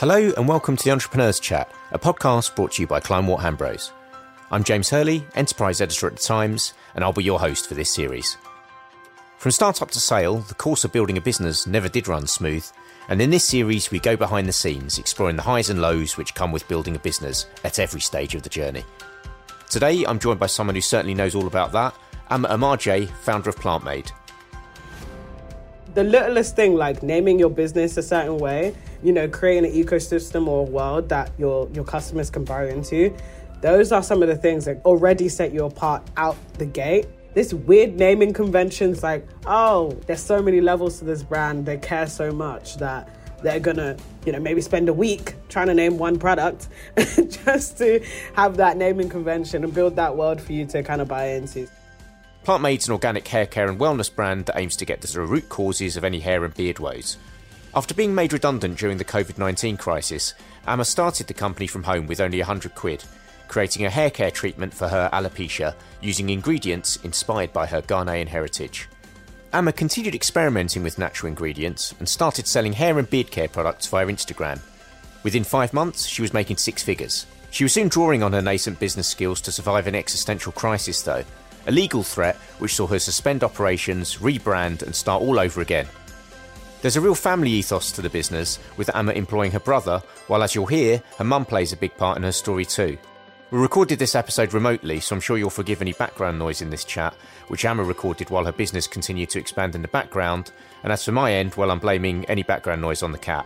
Hello and welcome to the Entrepreneurs Chat, a podcast brought to you by Kleinwort Hambros. I'm James Hurley, Enterprise Editor at The Times, and I'll be your host for this series. From startup to sale, the course of building a business never did run smooth, and in this series we go behind the scenes, exploring the highs and lows which come with building a business at every stage of the journey. Today I'm joined by someone who certainly knows all about that, Ama Amo-Agyei, founder of PlantMade. The littlest thing, like naming your business a certain way, you know, creating an ecosystem or world that your your customers can buy into. Those are some of the things that already set you apart out the gate. This weird naming conventions, like, oh, there's so many levels to this brand. They care so much that they're gonna, you know, maybe spend a week trying to name one product just to have that naming convention and build that world for you to kind of buy into. Plant PlantMade's an organic hair care and wellness brand that aims to get to the root causes of any hair and beard woes. After being made redundant during the COVID 19 crisis, Ama started the company from home with only 100 quid, creating a hair care treatment for her alopecia using ingredients inspired by her Ghanaian heritage. Ama continued experimenting with natural ingredients and started selling hair and beard care products via Instagram. Within five months, she was making six figures. She was soon drawing on her nascent business skills to survive an existential crisis, though a legal threat which saw her suspend operations, rebrand, and start all over again. There's a real family ethos to the business, with Ama employing her brother, while as you'll hear, her mum plays a big part in her story too. We recorded this episode remotely, so I'm sure you'll forgive any background noise in this chat, which Ama recorded while her business continued to expand in the background, and as for my end, well, I'm blaming any background noise on the cat.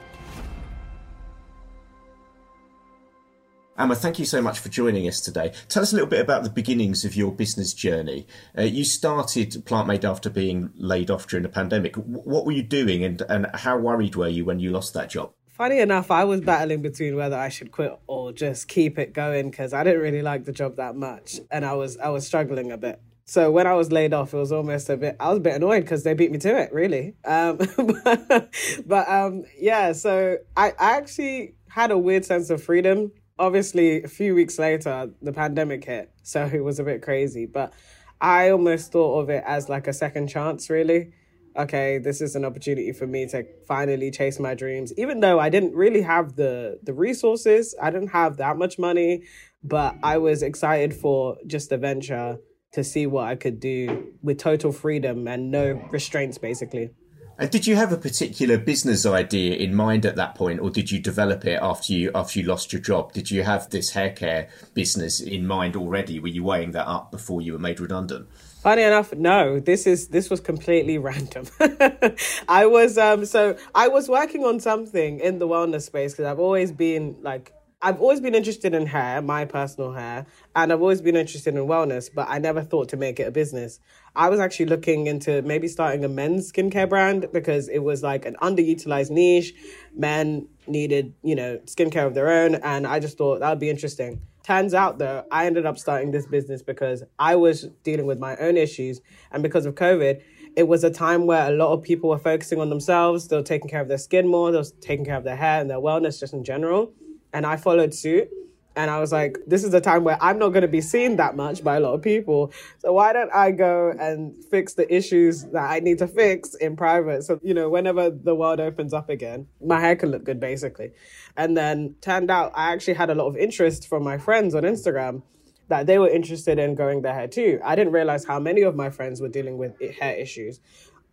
Ama, thank you so much for joining us today. Tell us a little bit about the beginnings of your business journey. Uh, you started PlantMade after being laid off during the pandemic. What were you doing and, and how worried were you when you lost that job? Funny enough, I was battling between whether I should quit or just keep it going because I didn't really like the job that much and I was I was struggling a bit. So when I was laid off, it was almost a bit. I was a bit annoyed because they beat me to it, really. Um, but, but um, yeah, so I, I actually had a weird sense of freedom obviously a few weeks later the pandemic hit so it was a bit crazy but i almost thought of it as like a second chance really. Okay this is an opportunity for me to finally chase my dreams. Even though i didn't really have the the resources i didn't have that much money but i was excited for just the venture to see what i could do with total freedom and no restraints basically and did you have a particular business idea in mind at that point, or did you develop it after you after you lost your job? Did you have this hair care business in mind already? Were you weighing that up before you were made redundant? Funny enough, no. This is this was completely random. I was um so I was working on something in the wellness space because I've always been like I've always been interested in hair, my personal hair, and I've always been interested in wellness, but I never thought to make it a business. I was actually looking into maybe starting a men's skincare brand because it was like an underutilized niche. Men needed, you know, skincare of their own, and I just thought that would be interesting. Turns out though, I ended up starting this business because I was dealing with my own issues, and because of COVID, it was a time where a lot of people were focusing on themselves. They were taking care of their skin more, they were taking care of their hair and their wellness just in general and I followed suit. And I was like, this is a time where I'm not going to be seen that much by a lot of people. So why don't I go and fix the issues that I need to fix in private? So, you know, whenever the world opens up again, my hair can look good, basically. And then turned out I actually had a lot of interest from my friends on Instagram that they were interested in growing their hair too. I didn't realize how many of my friends were dealing with hair issues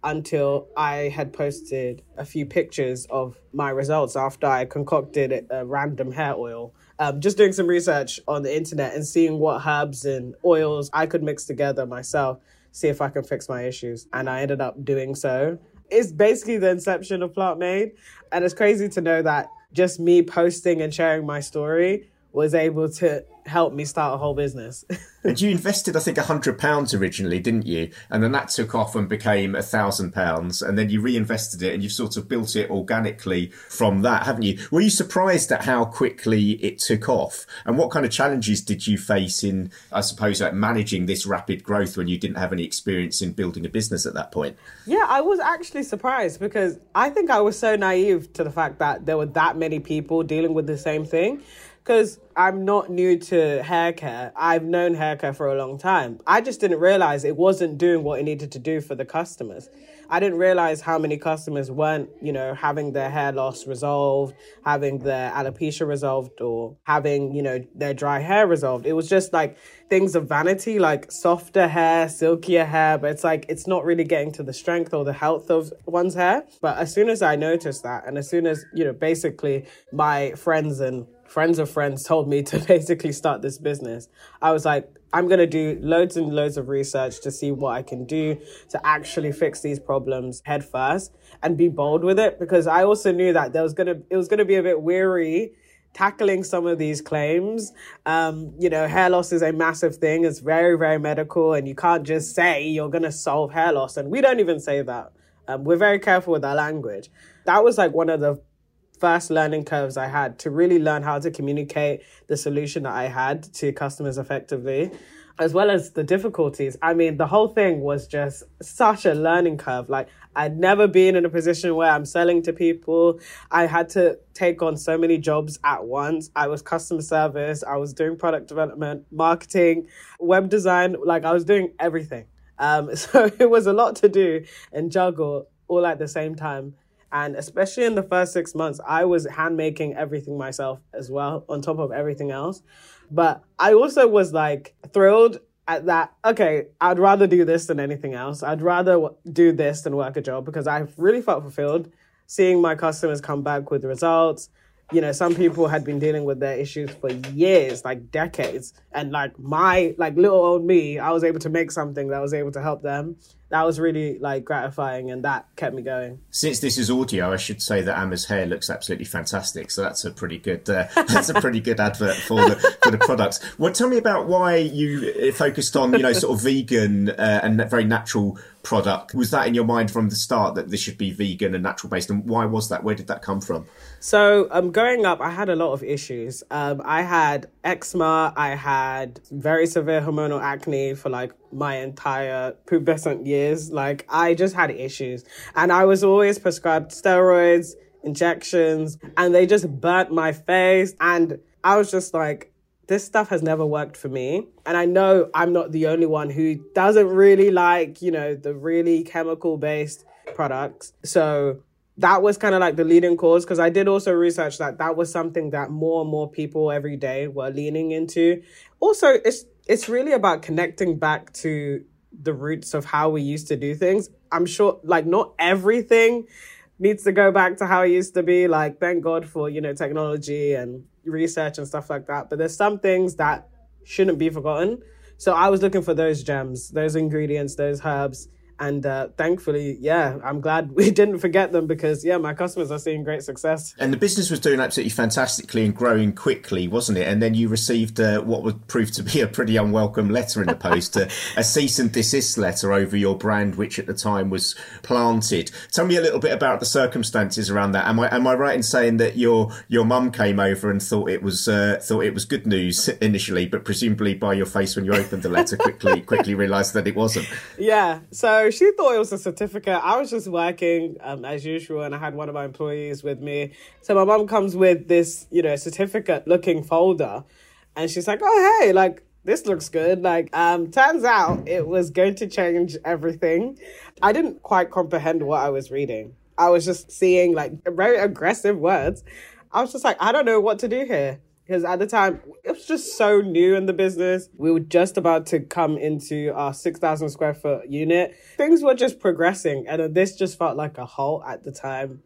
until I had posted a few pictures of my results after I concocted a random hair oil. Um, just doing some research on the internet and seeing what herbs and oils I could mix together myself, see if I can fix my issues. And I ended up doing so. It's basically the inception of Plant Made. And it's crazy to know that just me posting and sharing my story was able to help me start a whole business. and you invested, I think, a hundred pounds originally, didn't you? And then that took off and became a thousand pounds, and then you reinvested it, and you've sort of built it organically from that, haven't you? Were you surprised at how quickly it took off? And what kind of challenges did you face in, I suppose, like managing this rapid growth when you didn't have any experience in building a business at that point? Yeah, I was actually surprised because I think I was so naive to the fact that there were that many people dealing with the same thing. Because I'm not new to hair care. I've known hair care for a long time. I just didn't realize it wasn't doing what it needed to do for the customers. I didn't realize how many customers weren't, you know, having their hair loss resolved, having their alopecia resolved, or having, you know, their dry hair resolved. It was just like things of vanity, like softer hair, silkier hair, but it's like it's not really getting to the strength or the health of one's hair. But as soon as I noticed that, and as soon as, you know, basically my friends and friends of friends told me to basically start this business, I was like, I'm going to do loads and loads of research to see what I can do to actually fix these problems head first and be bold with it because I also knew that there was going to, it was going to be a bit weary tackling some of these claims. Um, you know, hair loss is a massive thing. It's very, very medical and you can't just say you're going to solve hair loss. And we don't even say that. Um, we're very careful with our language. That was like one of the first learning curves I had to really learn how to communicate the solution that I had to customers effectively, as well as the difficulties. I mean, the whole thing was just such a learning curve. Like, I'd never been in a position where I'm selling to people. I had to take on so many jobs at once. I was customer service, I was doing product development, marketing, web design, like, I was doing everything. Um, so it was a lot to do and juggle all at the same time. And especially in the first six months, I was hand making everything myself as well, on top of everything else. But I also was like thrilled at that. Okay, I'd rather do this than anything else. I'd rather do this than work a job because I really felt fulfilled seeing my customers come back with results. You know, some people had been dealing with their issues for years, like decades. And like my, like little old me, I was able to make something that was able to help them that was really like gratifying and that kept me going. Since this is audio, I should say that Ama's hair looks absolutely fantastic. So that's a pretty good uh, that's a pretty good advert for the for the products. Well, tell me about why you uh, focused on you know sort of vegan uh, and very natural product. Was that in your mind from the start that this should be vegan and natural based? And why was that? Where did that come from? So, um, growing up, I had a lot of issues. Um, I had eczema. I had very severe hormonal acne for like my entire pubescent years. Like, I just had issues, and I was always prescribed steroids, injections, and they just burnt my face. And I was just like, this stuff has never worked for me. And I know I'm not the only one who doesn't really like, you know, the really chemical based products. So that was kind of like the leading cause because I did also research that that was something that more and more people every day were leaning into. Also, it's it's really about connecting back to the roots of how we used to do things. I'm sure like not everything needs to go back to how it used to be. Like thank God for, you know, technology and research and stuff like that. But there's some things that shouldn't be forgotten. So I was looking for those gems, those ingredients, those herbs and uh, thankfully, yeah, I'm glad we didn't forget them because yeah, my customers are seeing great success. And the business was doing absolutely fantastically and growing quickly, wasn't it? And then you received uh, what would prove to be a pretty unwelcome letter in the post, uh, a cease and desist letter over your brand, which at the time was planted. Tell me a little bit about the circumstances around that. Am I am I right in saying that your your mum came over and thought it was uh, thought it was good news initially, but presumably by your face when you opened the letter, quickly quickly realised that it wasn't. Yeah. So she thought it was a certificate. I was just working um, as usual, and I had one of my employees with me. So my mom comes with this, you know, certificate looking folder, and she's like, "Oh, hey, like." This looks good. Like, um, turns out it was going to change everything. I didn't quite comprehend what I was reading. I was just seeing like very aggressive words. I was just like, I don't know what to do here because at the time it was just so new in the business. We were just about to come into our 6,000 square foot unit. Things were just progressing, and this just felt like a halt at the time.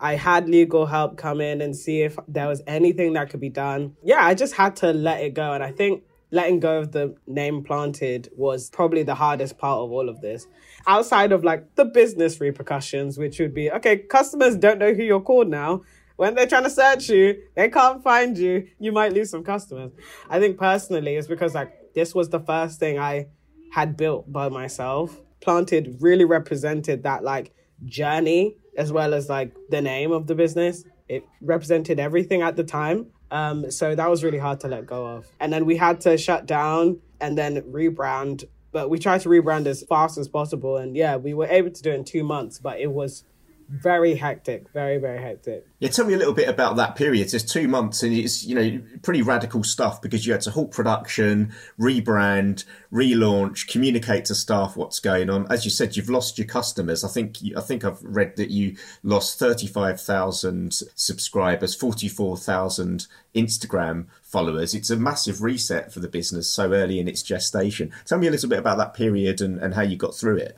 I had legal help come in and see if there was anything that could be done. Yeah, I just had to let it go. And I think letting go of the name planted was probably the hardest part of all of this. Outside of like the business repercussions, which would be okay, customers don't know who you're called now when they're trying to search you, they can't find you. You might lose some customers. I think personally, it's because like this was the first thing I had built by myself. Planted really represented that like journey as well as like the name of the business. It represented everything at the time. Um, so that was really hard to let go of. And then we had to shut down and then rebrand. But we tried to rebrand as fast as possible. And yeah, we were able to do it in two months, but it was very hectic, very very hectic. Yeah, tell me a little bit about that period. It's two months, and it's you know pretty radical stuff because you had to halt production, rebrand, relaunch, communicate to staff what's going on. As you said, you've lost your customers. I think I think I've read that you lost thirty five thousand subscribers, forty four thousand Instagram followers. It's a massive reset for the business so early in its gestation. Tell me a little bit about that period and, and how you got through it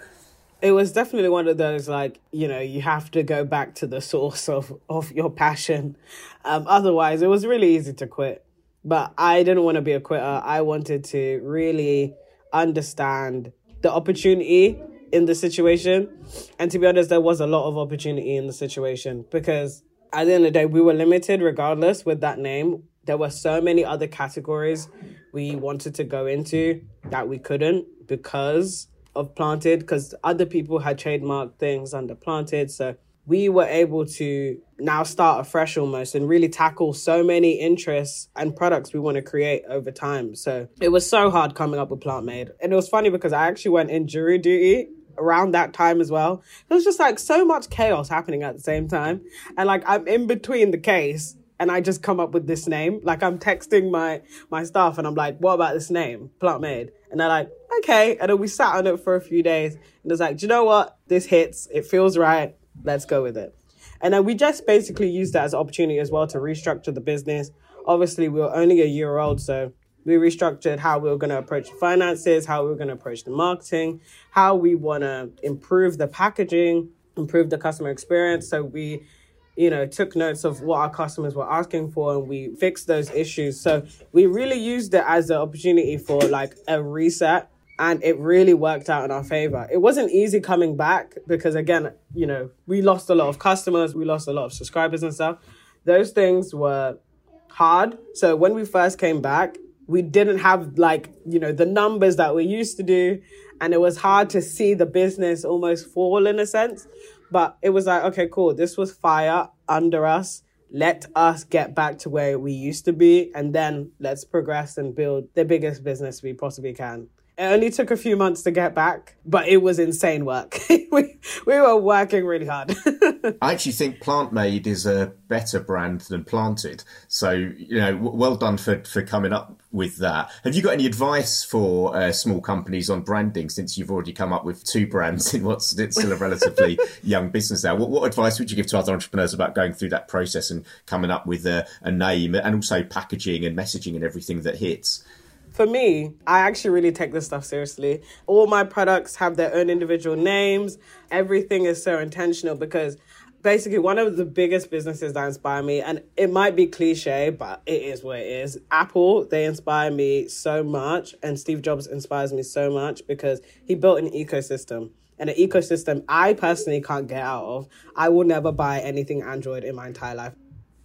it was definitely one of those like you know you have to go back to the source of of your passion. Um otherwise it was really easy to quit. But i didn't want to be a quitter. I wanted to really understand the opportunity in the situation. And to be honest there was a lot of opportunity in the situation because at the end of the day we were limited regardless with that name. There were so many other categories we wanted to go into that we couldn't because of planted because other people had trademarked things under planted so we were able to now start afresh almost and really tackle so many interests and products we want to create over time. So it was so hard coming up with Plant Made. And it was funny because I actually went in jury duty around that time as well. It was just like so much chaos happening at the same time. And like I'm in between the case and I just come up with this name. Like I'm texting my my staff and I'm like, what about this name? Plant Made. And they're like, okay. And then we sat on it for a few days and it's like, do you know what? This hits. It feels right. Let's go with it. And then we just basically used that as an opportunity as well to restructure the business. Obviously, we were only a year old, so we restructured how we were going to approach the finances, how we were going to approach the marketing, how we want to improve the packaging, improve the customer experience. So we, you know, took notes of what our customers were asking for and we fixed those issues. So we really used it as an opportunity for like a reset and it really worked out in our favor. It wasn't easy coming back because again, you know, we lost a lot of customers, we lost a lot of subscribers and stuff. Those things were hard. So when we first came back, we didn't have like, you know, the numbers that we used to do and it was hard to see the business almost fall in a sense. But it was like, okay, cool. This was fire under us. Let us get back to where we used to be and then let's progress and build the biggest business we possibly can. It only took a few months to get back, but it was insane work. we, we were working really hard. I actually think Plant Made is a better brand than Planted. So, you know, well done for, for coming up with that. Have you got any advice for uh, small companies on branding since you've already come up with two brands in what's still a relatively young business now? What, what, advice would you give to other entrepreneurs about going through that process and coming up with a, a name and also packaging and messaging and everything that hits? For me, I actually really take this stuff seriously. All my products have their own individual names. Everything is so intentional because basically one of the biggest businesses that inspire me and it might be cliche but it is what it is apple they inspire me so much and steve jobs inspires me so much because he built an ecosystem and an ecosystem i personally can't get out of i will never buy anything android in my entire life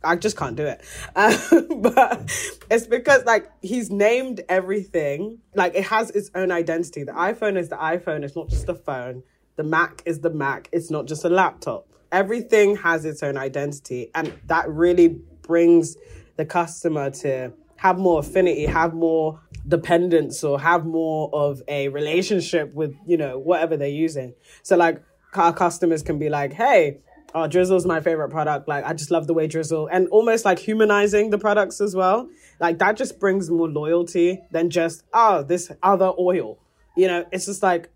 I just can't do it. Um, but it's because like he's named everything. Like it has its own identity. The iPhone is the iPhone. It's not just a phone. The Mac is the Mac. It's not just a laptop. Everything has its own identity, and that really brings the customer to have more affinity, have more dependence, or have more of a relationship with you know whatever they're using. So like our customers can be like, hey oh, Drizzle's my favorite product. Like, I just love the way Drizzle and almost like humanizing the products as well. Like, that just brings more loyalty than just, oh, this other oil. You know, it's just like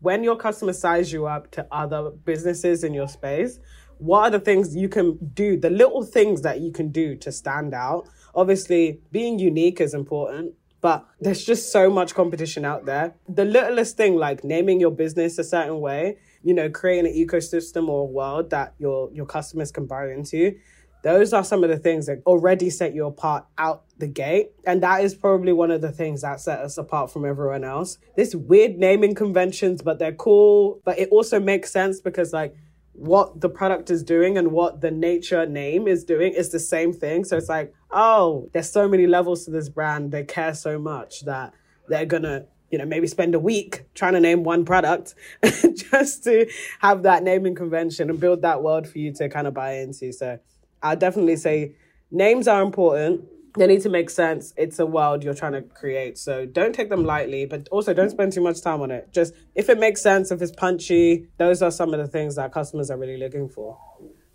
when your customer size you up to other businesses in your space, what are the things you can do, the little things that you can do to stand out? Obviously, being unique is important, but there's just so much competition out there. The littlest thing, like naming your business a certain way, you know, creating an ecosystem or world that your your customers can buy into. Those are some of the things that already set you apart out the gate. And that is probably one of the things that set us apart from everyone else. This weird naming conventions, but they're cool. But it also makes sense because like what the product is doing and what the nature name is doing is the same thing. So it's like, oh, there's so many levels to this brand. They care so much that they're gonna you know, maybe spend a week trying to name one product just to have that naming convention and build that world for you to kind of buy into. So I'll definitely say names are important. they need to make sense. It's a world you're trying to create. So don't take them lightly, but also don't spend too much time on it. Just if it makes sense, if it's punchy, those are some of the things that customers are really looking for.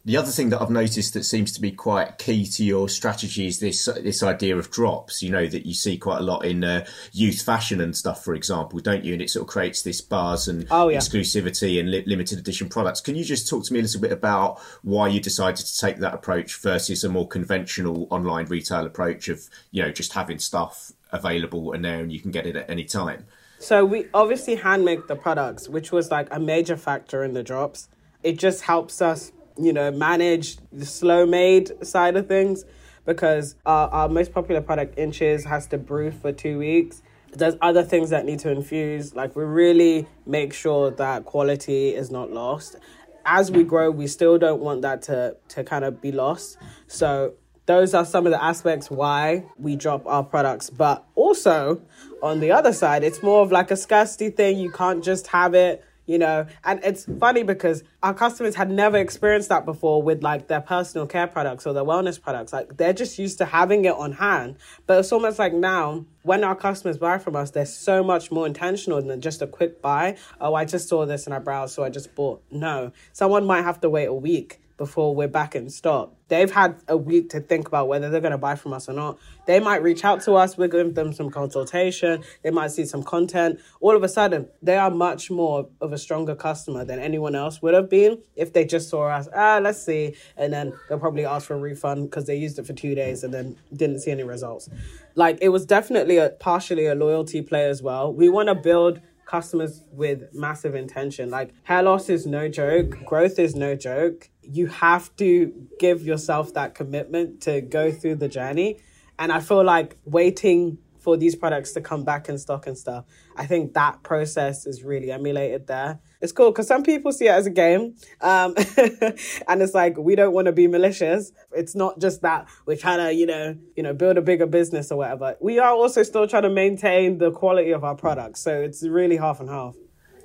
The other thing that I've noticed that seems to be quite key to your strategy is this this idea of drops. You know that you see quite a lot in uh, youth fashion and stuff, for example, don't you? And it sort of creates this buzz and oh, yeah. exclusivity and li- limited edition products. Can you just talk to me a little bit about why you decided to take that approach versus a more conventional online retail approach of you know just having stuff available and there and you can get it at any time? So we obviously hand make the products, which was like a major factor in the drops. It just helps us you know, manage the slow made side of things because our, our most popular product, Inches, has to brew for two weeks. There's other things that need to infuse. Like, we really make sure that quality is not lost. As we grow, we still don't want that to, to kind of be lost. So, those are some of the aspects why we drop our products. But also, on the other side, it's more of like a scarcity thing. You can't just have it you know? And it's funny because our customers had never experienced that before with like their personal care products or their wellness products. Like they're just used to having it on hand. But it's almost like now when our customers buy from us they're so much more intentional than just a quick buy. Oh i just saw this and i browsed so i just bought. No. Someone might have to wait a week before we're back in stock. They've had a week to think about whether they're going to buy from us or not. They might reach out to us, we give them some consultation, they might see some content. All of a sudden, they are much more of a stronger customer than anyone else would have been if they just saw us, ah, let's see. And then they'll probably ask for a refund because they used it for two days and then didn't see any results. Like it was definitely a partially a loyalty play as well. We want to build customers with massive intention. Like hair loss is no joke, growth is no joke. You have to give yourself that commitment to go through the journey. And I feel like waiting for these products to come back in stock and stuff. I think that process is really emulated there. It's cool because some people see it as a game, um, and it's like we don't want to be malicious. It's not just that we're trying to, you know, you know, build a bigger business or whatever. We are also still trying to maintain the quality of our products, so it's really half and half.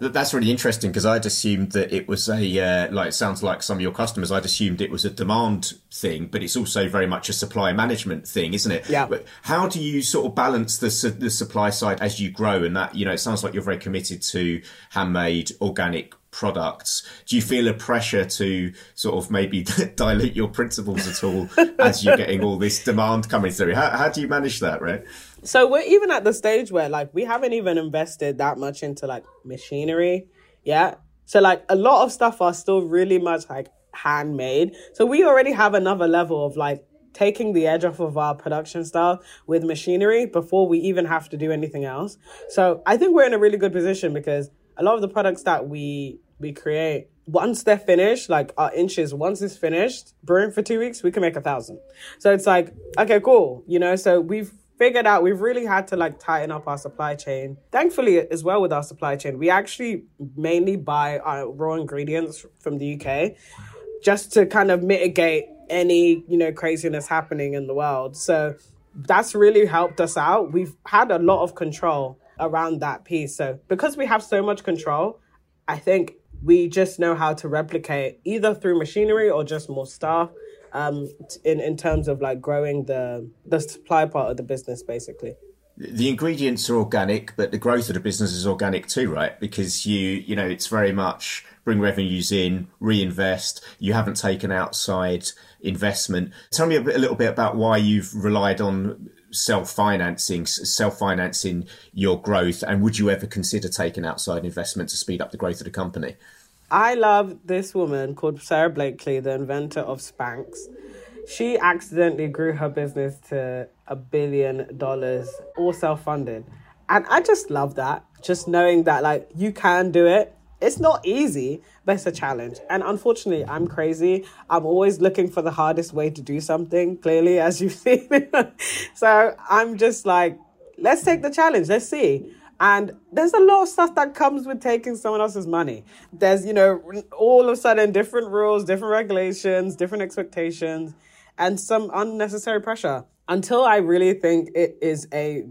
That's really interesting because I'd assumed that it was a uh, like it sounds like some of your customers. I'd assumed it was a demand thing, but it's also very much a supply management thing, isn't it? Yeah. But how do you sort of balance the su- the supply side as you grow? And that you know, it sounds like you're very committed to handmade, organic products. Do you feel a pressure to sort of maybe dilute your principles at all as you're getting all this demand coming through? How, how do you manage that, right? So we're even at the stage where like we haven't even invested that much into like machinery. Yeah. So like a lot of stuff are still really much like handmade. So we already have another level of like taking the edge off of our production style with machinery before we even have to do anything else. So I think we're in a really good position because a lot of the products that we we create once they're finished, like our inches, once it's finished, brewing for two weeks, we can make a thousand. So it's like, okay, cool. You know, so we've figured out we've really had to like tighten up our supply chain. Thankfully, as well with our supply chain, we actually mainly buy our raw ingredients from the UK just to kind of mitigate any, you know, craziness happening in the world. So that's really helped us out. We've had a lot of control around that piece. So because we have so much control, I think we just know how to replicate either through machinery or just more staff um, in in terms of like growing the the supply part of the business, basically. The ingredients are organic, but the growth of the business is organic too, right? Because you you know it's very much bring revenues in, reinvest. You haven't taken outside investment. Tell me a, bit, a little bit about why you've relied on self financing, self financing your growth, and would you ever consider taking outside investment to speed up the growth of the company? I love this woman called Sara Blakely, the inventor of Spanx. She accidentally grew her business to a billion dollars, all self funded. And I just love that. Just knowing that, like, you can do it. It's not easy, but it's a challenge. And unfortunately, I'm crazy. I'm always looking for the hardest way to do something, clearly, as you've seen. so I'm just like, let's take the challenge. Let's see. And there's a lot of stuff that comes with taking someone else's money. There's, you know, all of a sudden different rules, different regulations, different expectations, and some unnecessary pressure. Until I really think it is a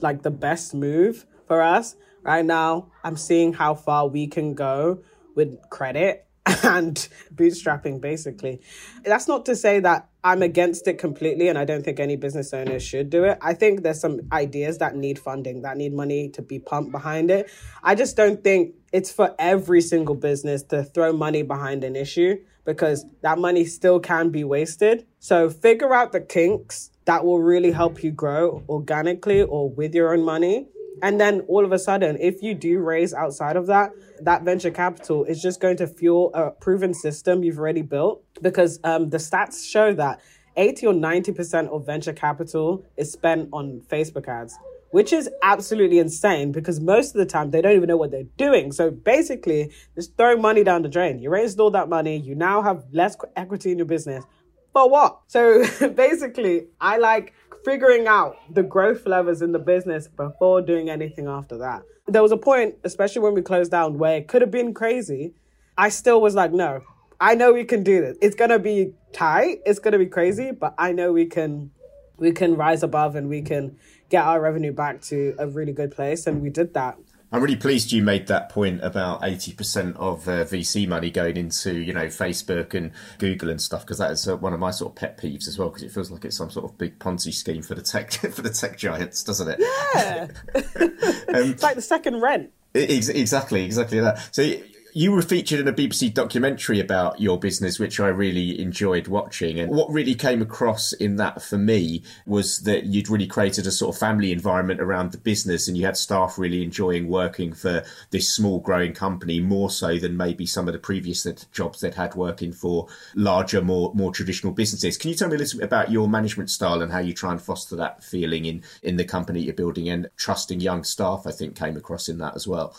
like the best move for us right now, I'm seeing how far we can go with credit and bootstrapping basically. That's not to say that I'm against it completely and I don't think any business owner should do it. I think there's some ideas that need funding, that need money to be pumped behind it. I just don't think it's for every single business to throw money behind an issue because that money still can be wasted. So figure out the kinks that will really help you grow organically or with your own money and then all of a sudden, if you do raise outside of that, that venture capital is just going to fuel a proven system you've already built because um, the stats show that 80 or 90% of venture capital is spent on Facebook ads, which is absolutely insane because most of the time they don't even know what they're doing. So basically, just throwing money down the drain. You raised all that money, you now have less equity in your business. For what? So basically, I like figuring out the growth levers in the business before doing anything after that. There was a point, especially when we closed down, where it could have been crazy. I still was like, no, I know we can do this. It's gonna be tight, it's gonna be crazy, but I know we can we can rise above and we can get our revenue back to a really good place. And we did that. I'm really pleased you made that point about 80% of uh, VC money going into, you know, Facebook and Google and stuff, because that is uh, one of my sort of pet peeves as well, because it feels like it's some sort of big Ponzi scheme for the tech for the tech giants, doesn't it? Yeah. um, it's like the second rent. Exactly, exactly that. So you were featured in a BBC documentary about your business, which I really enjoyed watching. And what really came across in that for me was that you'd really created a sort of family environment around the business and you had staff really enjoying working for this small growing company more so than maybe some of the previous jobs they'd had working for larger, more, more traditional businesses. Can you tell me a little bit about your management style and how you try and foster that feeling in, in the company you're building and trusting young staff, I think came across in that as well?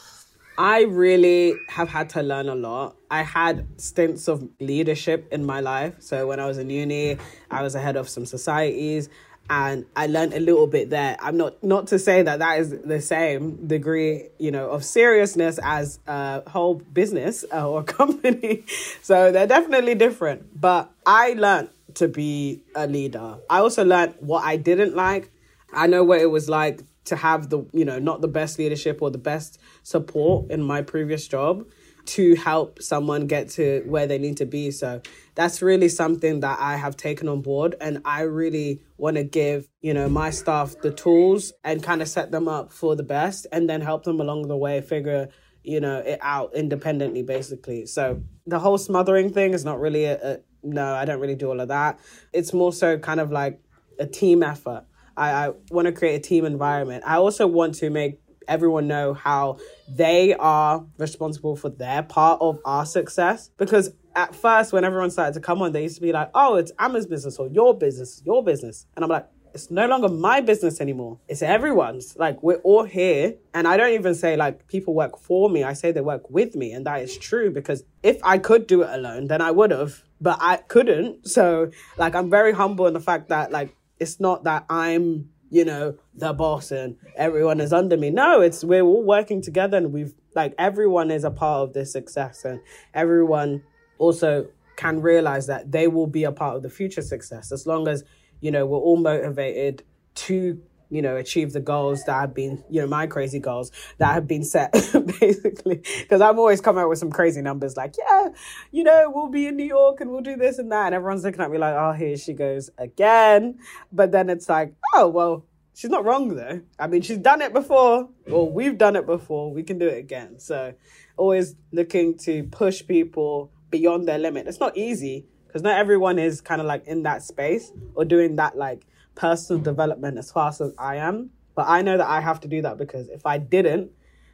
I really have had to learn a lot. I had stints of leadership in my life. So when I was in uni, I was ahead of some societies and I learned a little bit there. I'm not not to say that that is the same degree, you know, of seriousness as a whole business uh, or company. So they're definitely different. But I learned to be a leader. I also learned what I didn't like. I know what it was like to have the you know not the best leadership or the best support in my previous job to help someone get to where they need to be. So that's really something that i have taken on board and i really want to give you know my staff the tools and kind of set them up for the best and then help them along the way figure you know it out independently basically. So the whole smothering thing is not really a, a no i don't really do all of that. It's more so kind of like a team effort. I, I want to create a team environment. I also want to make everyone know how they are responsible for their part of our success. Because at first, when everyone started to come on, they used to be like, oh, it's Ama's business or your business, your business. And I'm like, it's no longer my business anymore. It's everyone's. Like, we're all here. And I don't even say, like, people work for me. I say they work with me. And that is true because if I could do it alone, then I would have, but I couldn't. So, like, I'm very humble in the fact that, like, it's not that I'm, you know, the boss and everyone is under me. No, it's we're all working together and we've like everyone is a part of this success and everyone also can realize that they will be a part of the future success as long as, you know, we're all motivated to you know, achieve the goals that have been, you know, my crazy goals that have been set, basically. Because I'm always coming up with some crazy numbers like, yeah, you know, we'll be in New York and we'll do this and that. And everyone's looking at me like, oh, here she goes again. But then it's like, oh, well, she's not wrong though. I mean, she's done it before, or we've done it before. We can do it again. So always looking to push people beyond their limit. It's not easy because not everyone is kind of like in that space or doing that like personal development as fast as I am. But I know that I have to do that because if I didn't,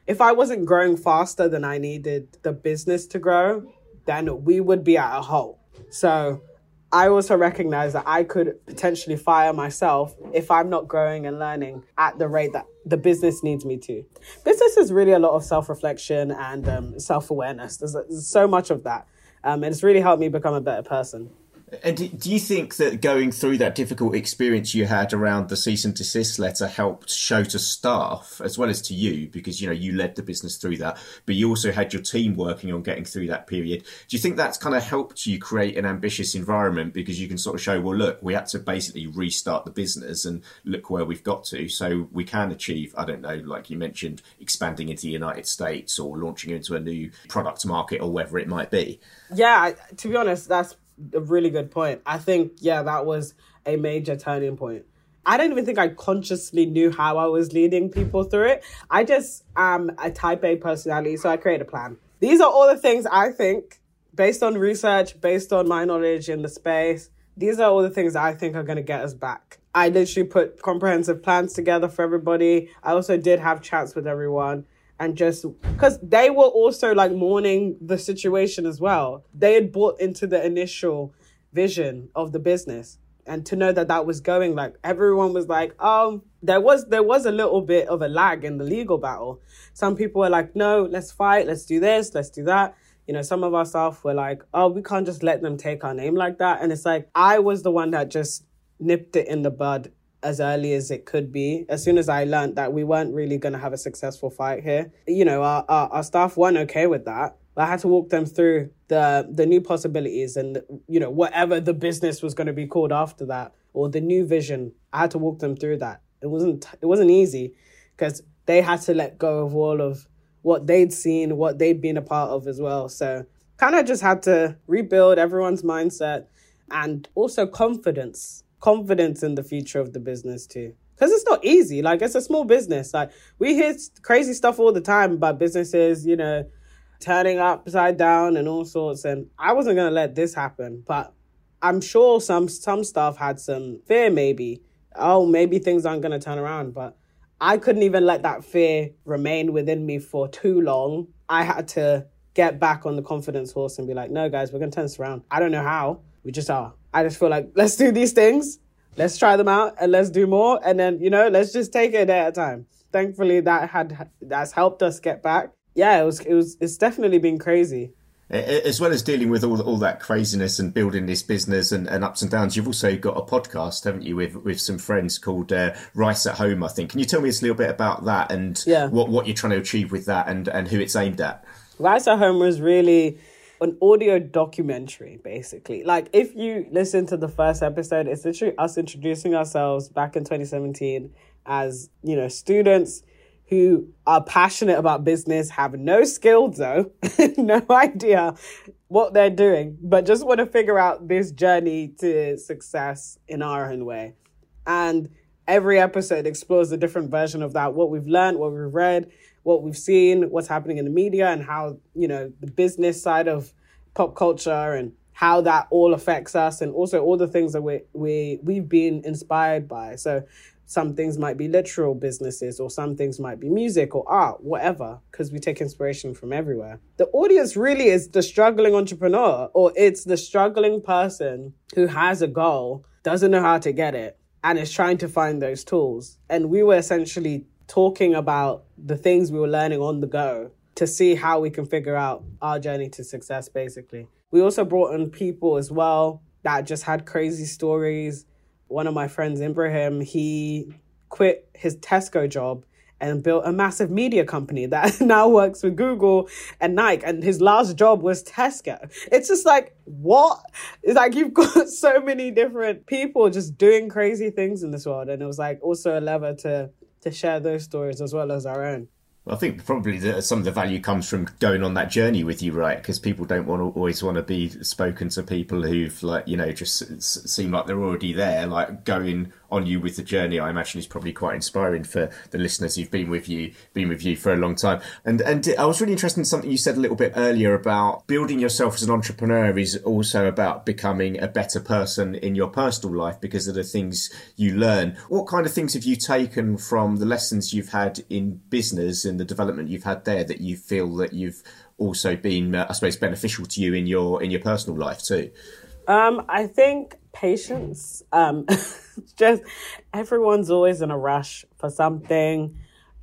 if I wasn't growing faster than I needed the business to grow, then we would be at a halt. So I also recognize that I could potentially fire myself if I'm not growing and learning at the rate that the business needs me to. Business is really a lot of self reflection and um, self awareness. There's, there's, so much of that. Um, and it's really helped me become a better person. And do you think that going through that difficult experience you had around the cease and desist letter helped show to staff as well as to you because you know you led the business through that, but you also had your team working on getting through that period. Do you think that's kind of helped you create an ambitious environment because you can sort of show, well, look, we had to basically restart the business and look where we've got to, so we can achieve, I don't know, like you mentioned, expanding into the United States or launching into a new product market or whatever it might be. Yeah, to be honest, that's a really good point. I think, yeah, that was a major turning point. I don't even think I consciously knew how I was leading people through it. I just am a type A personality, so I create a plan. These are all the things I think, based on research, based on my knowledge in the space, these are all the things I think are going to get us back. I literally put comprehensive plans together for everybody. I also did have chats with everyone and just because they were also like mourning the situation as well. They had bought into the initial vision of the business and to know that that was going like everyone was like um there was there was a little bit of a lag in the legal battle. Some people were like no let's fight let's do this let's do that. You know some of our staff were like oh we can't just let them take our name like that. And it's like i was the one that just nipped it in the bud as early as it could be. As soon as I learned that we weren't really going to have a successful fight here, you know, our, our, our staff weren't okay with that. I had to walk them through the the new possibilities and you know whatever the business was going to be called after that or the new vision. I had to walk them through that. It wasn't it wasn't easy because they had to let go of all of what they'd seen, what they'd been a part of as well. So kind of just had to rebuild everyone's mindset and also confidence confidence in the future of the business too. Because it's not easy. Like, it's a small business. Like, we hear crazy stuff all the time about businesses, you know, turning upside down and all sorts. And I wasn't going to let this happen. But I'm sure some some stuff had some fear, maybe. Oh, maybe things aren't going to turn around. But I couldn't even let that fear remain within me for too long. I had to get back on the confidence horse and be like, no, guys, we're going to turn this around. I don't know how. We just are. I just feel like let's do these things, let's try them out, and let's do more, and then you know let's just take it a day at a time. Thankfully, that had that's helped us get back. Yeah, it was it was it's definitely been crazy. As well as dealing with all all that craziness and building this business and, and ups and downs, you've also got a podcast, haven't you, with with some friends called uh, Rice at Home, I think. Can you tell me a little bit about that and yeah. what what you're trying to achieve with that and and who it's aimed at? Rice at Home was really an audio documentary, basically. Like, if you listen to the first episode, it's literally us introducing ourselves back in 2017 as, you know, students who are passionate about business, have no skills though, no idea what they're doing, but just want to figure out this journey to success in our own way. And every episode explores a different version of that, what we've learned, what we've read, what we've seen, what's happening in the media, and how, you know, the business side of pop culture and how that all affects us, and also all the things that we, we, we've been inspired by. So, some things might be literal businesses, or some things might be music or art, whatever, because we take inspiration from everywhere. The audience really is the struggling entrepreneur, or it's the struggling person who has a goal, doesn't know how to get it, and is trying to find those tools. And we were essentially talking about the things we were learning on the go to see how we can figure out our journey to success, basically. We also brought in people as well that just had crazy stories. One of my friends, Ibrahim, he quit his Tesco job and built a massive media company that now works with Google and Nike. And his last job was Tesco. It's just like, what? It's like you've got so many different people just doing crazy things in this world. And it was like also a lever to to share those stories as well as our own. Well, I think probably the, some of the value comes from going on that journey with you, right? Because people don't want to always want to be spoken to people who've like you know just seem like they're already there. Like going on you with the journey, I imagine is probably quite inspiring for the listeners who've been with you, been with you for a long time. And and I was really interested in something you said a little bit earlier about building yourself as an entrepreneur is also about becoming a better person in your personal life because of the things you learn. What kind of things have you taken from the lessons you've had in business and the development you've had there that you feel that you've also been, uh, I suppose, beneficial to you in your in your personal life too? Um, I think patience. Um, just everyone's always in a rush for something.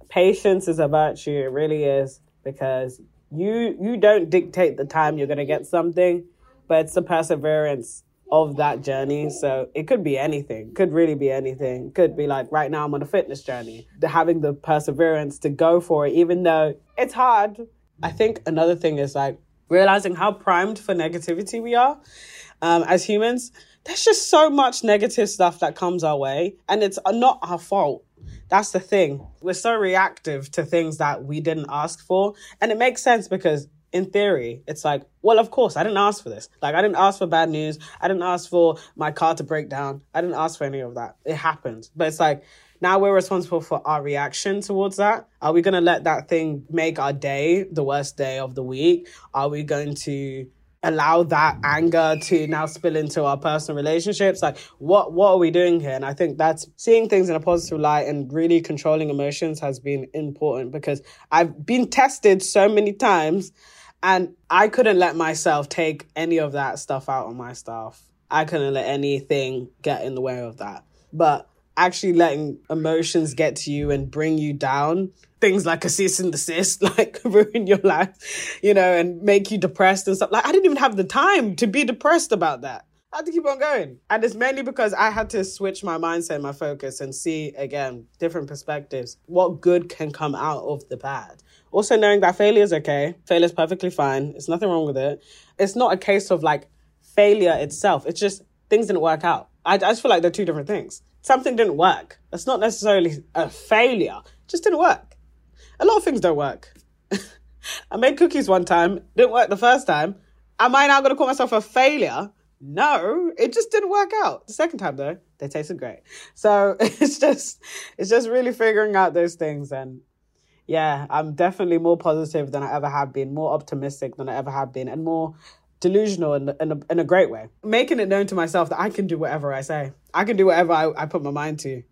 Patience is a virtue. It really is because you you don't dictate the time you're going to get something, but it's the perseverance of that journey. So it could be anything, could really be anything. Could be like right now I'm on a fitness journey, the, having the perseverance to go for it, even though it's hard. I think another thing is like realizing how primed for negativity we are um, as humans. There's just so much negative stuff that comes our way, and it's not our fault. That's the thing. We're so reactive to things that we didn't ask for. And it makes sense because in theory, it's like, well, of course, I didn't ask for this. Like, I didn't ask for bad news. I didn't ask for my car to break down. I didn't ask for any of that. It happened. But it's like, now we're responsible for our reaction towards that. Are we going to let that thing make our day the worst day of the week? Are we going to allow that anger to now spill into our personal relationships? Like what what are we doing here? And i think that's seeing things in a positive light and really controlling emotions has been important because i've been tested so many times and i couldn't let myself take any of that stuff out on my staff. I couldn't let anything get in the way of that. But actually letting emotions get to you and bring you down things like a cease and desist, like ruin your life, you know, and make you depressed and stuff. Like I didn't even have the time to be depressed about that. I had to keep on going. And it's mainly because I had to switch my mindset, my focus, and see again different perspectives. What good can come out of the bad. Also knowing that failure is okay. Failure is perfectly fine. There's nothing wrong with it. It's not a case of like failure itself. It's just things didn't work out. I, I just feel like they're two different things. Something didn't work. That's not necessarily a failure. It just didn't work a lot of things don't work. I made cookies one time, didn't work the first time. Am I now going to call myself a failure? No, it just didn't work out. The second time though, they tasted great. So it's just, it's just really figuring out those things. And yeah, I'm definitely more positive than I ever have been, more optimistic than I ever have been, and more delusional in, in, a, in a great way. Making it known to myself that I can do whatever I say. I can do whatever I, I put my mind to.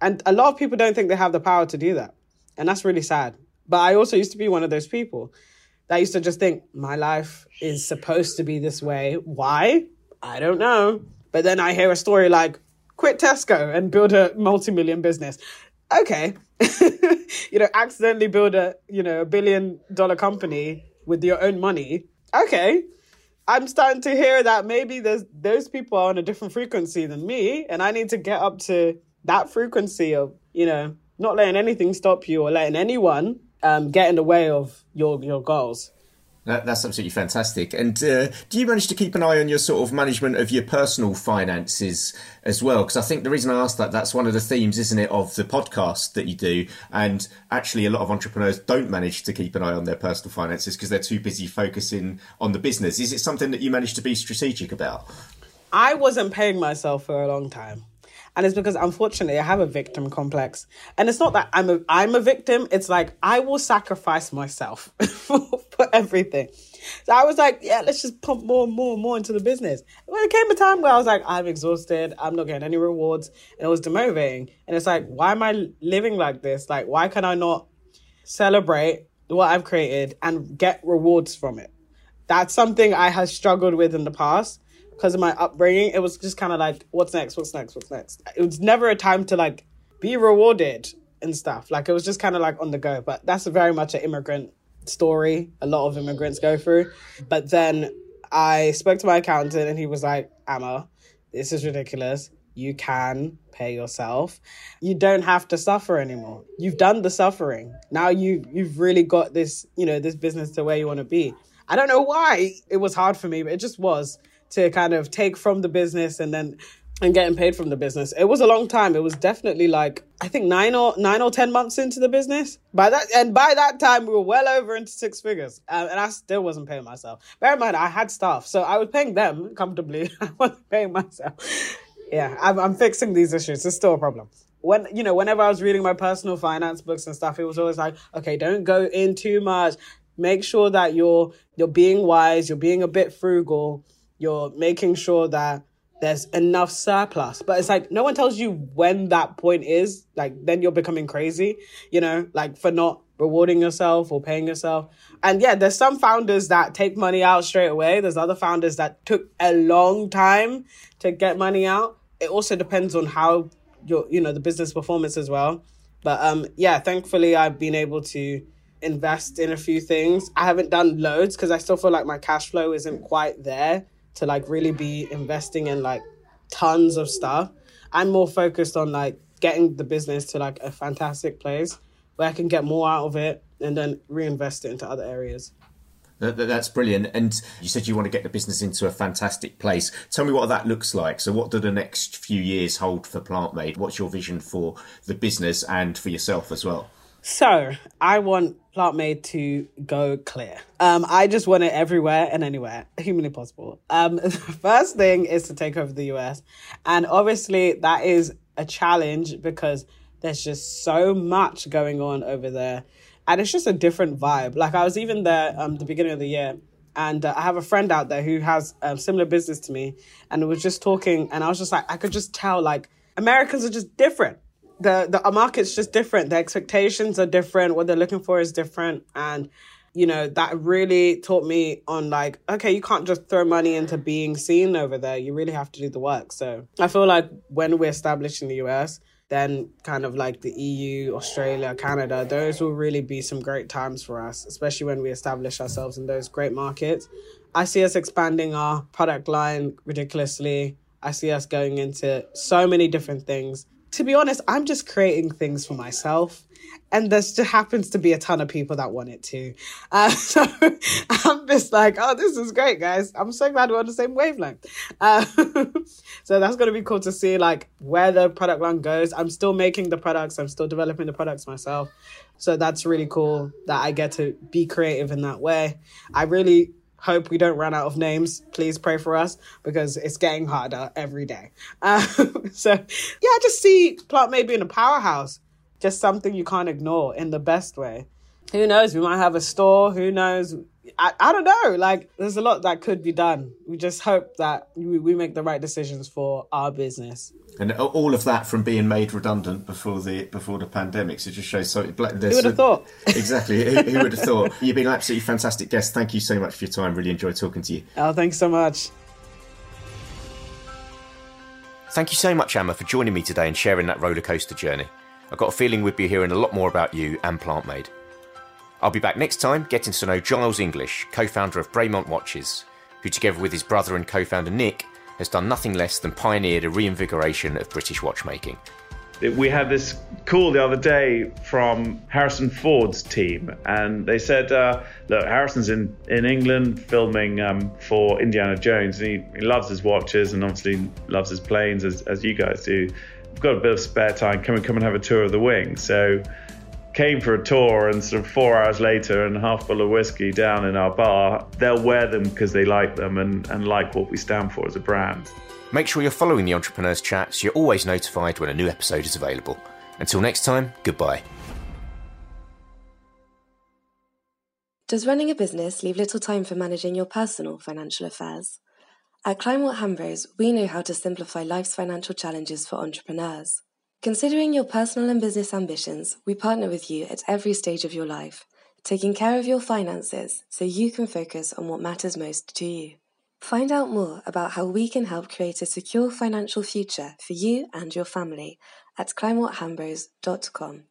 And a lot of people don't think they have the power to do that. And that's really sad. But I also used to be one of those people that used to just think my life is supposed to be this way. Why? I don't know. But then I hear a story like quit Tesco and build a multi-million business. Okay. you know, accidentally build a, you know, a billion dollar company with your own money. Okay. I'm starting to hear that maybe there's those people are on a different frequency than me and I need to get up to that frequency of, you know, not letting anything stop you or letting anyone um, get in the way of your your goals. That, that's absolutely fantastic. And uh, do you manage to keep an eye on your sort of management of your personal finances as well? Because I think the reason I asked that, that's one of the themes, isn't it, of the podcast that you do. And actually, a lot of entrepreneurs don't manage to keep an eye on their personal finances because they're too busy focusing on the business. Is it something that you manage to be strategic about? I wasn't paying myself for a long time. And it's because unfortunately I have a victim complex. And it's not that I'm a I'm a victim, it's like I will sacrifice myself for, everything. So I was like, yeah, let's just pump more and more and more into the business. When it came a time where I was like, I'm exhausted, I'm not getting any rewards, and it was demotivating. And it's like, why am I living like this? Like, why can I not celebrate what I've created and get rewards from it? That's something I have struggled with in the past because of my upbringing, it was just kind of like, what's next? What's next? What's next? It was never a time to like be rewarded and stuff. Like it was just kind of like on the go. But that's very much an immigrant story. A lot of immigrants go through. But then I spoke to my accountant and he was like, Ama, this is ridiculous. You can pay yourself. You don't have to suffer anymore. You've done the suffering. Now you you've really got this, you know, this business to where you want to be. I don't know why it was hard for me, but it just was to kind of take from the business and then and getting paid from the business. It was a long time. It was definitely like I think nine or nine or ten months into the business. By that and by that time, we were well over into six figures, um, and I still wasn't paying myself. Bear in mind, I had staff, so I was paying them comfortably. I wasn't paying myself. Yeah, I'm, I'm fixing these issues. It's still a problem. When you know, whenever I was reading my personal finance books and stuff, it was always like, okay, don't go in too much. Make sure that you're you're being wise. You're being a bit frugal you're making sure that there's enough surplus. But it's like no one tells you when that point is. Like then you're becoming crazy, you know, like for not rewarding yourself or paying yourself. And yeah, there's some founders that take money out straight away. There's other founders that took a long time to get money out. It also depends on how your you know the business performance as well. But um yeah, thankfully I've been able to invest in a few things. I haven't done loads because I still feel like my cash flow isn't quite there to like really be investing in like tons of stuff. I'm more focused on like getting the business to like a fantastic place where I can get more out of it and then reinvest it into other areas. That's brilliant. And you said you want to get the business into a fantastic place. Tell me what that looks like. So, what do the next few years hold for PlantMade? What's your vision for the business and for yourself as well? So, I want PlantMade to go clear. Um, I just want it everywhere and anywhere humanly possible. Um, the first thing is to take over the US. And obviously, that is a challenge because there's just so much going on over there and it's just a different vibe. Like I was even there um the beginning of the year, and uh, I have a friend out there who has a similar business to me, and was just talking, and I was just like, I could just tell like Americans are just different. The the market's just different. The expectations are different. What they're looking for is different, and you know that really taught me on like okay you can't just throw money into being seen over there you really have to do the work so i feel like when we're established in the us then kind of like the EU, Australia, Canada, those will really be some great times for us, especially when we establish ourselves in those great markets. I see us expanding our product line ridiculously. I see us going into so many different things. To be honest, I'm just creating things for myself and there just happens to be a ton of people that want it too. Uh, so I'm just like, oh, this is great, guys. I'm so glad we're on the same wavelength. Uh, so that's going to be cool to see like where the product line goes. I'm still making the products. I'm still developing the products myself. So that's really cool that I get to be creative in that way. I really hope we don't run out of names. Please pray for us because it's getting harder every day. Uh, so yeah, just see PlantMade being a powerhouse just something you can't ignore in the best way. Who knows? We might have a store. Who knows? I, I don't know. Like, there's a lot that could be done. We just hope that we, we make the right decisions for our business. And all of that from being made redundant before the before the pandemic. So it just shows so. Who would have thought? exactly. who, who would have thought? You've been an absolutely fantastic guest. Thank you so much for your time. Really enjoyed talking to you. Oh, thanks so much. Thank you so much, Ama, for joining me today and sharing that rollercoaster journey. I've got a feeling we'd be hearing a lot more about you and PlantMade. I'll be back next time getting to know Giles English, co founder of Bremont Watches, who, together with his brother and co founder Nick, has done nothing less than pioneered a reinvigoration of British watchmaking. We had this call the other day from Harrison Ford's team, and they said, uh, "Look, Harrison's in, in England filming um, for Indiana Jones, and he, he loves his watches and obviously loves his planes, as, as you guys do got a bit of spare time, come and come and have a tour of the wing. So came for a tour and sort of four hours later and half full of whiskey down in our bar, they'll wear them because they like them and, and like what we stand for as a brand. Make sure you're following the Entrepreneurs Chat so you're always notified when a new episode is available. Until next time, goodbye. Does running a business leave little time for managing your personal financial affairs? At Kleinwort Hambros, we know how to simplify life's financial challenges for entrepreneurs. Considering your personal and business ambitions, we partner with you at every stage of your life, taking care of your finances so you can focus on what matters most to you. Find out more about how we can help create a secure financial future for you and your family at kleinworthambros.com.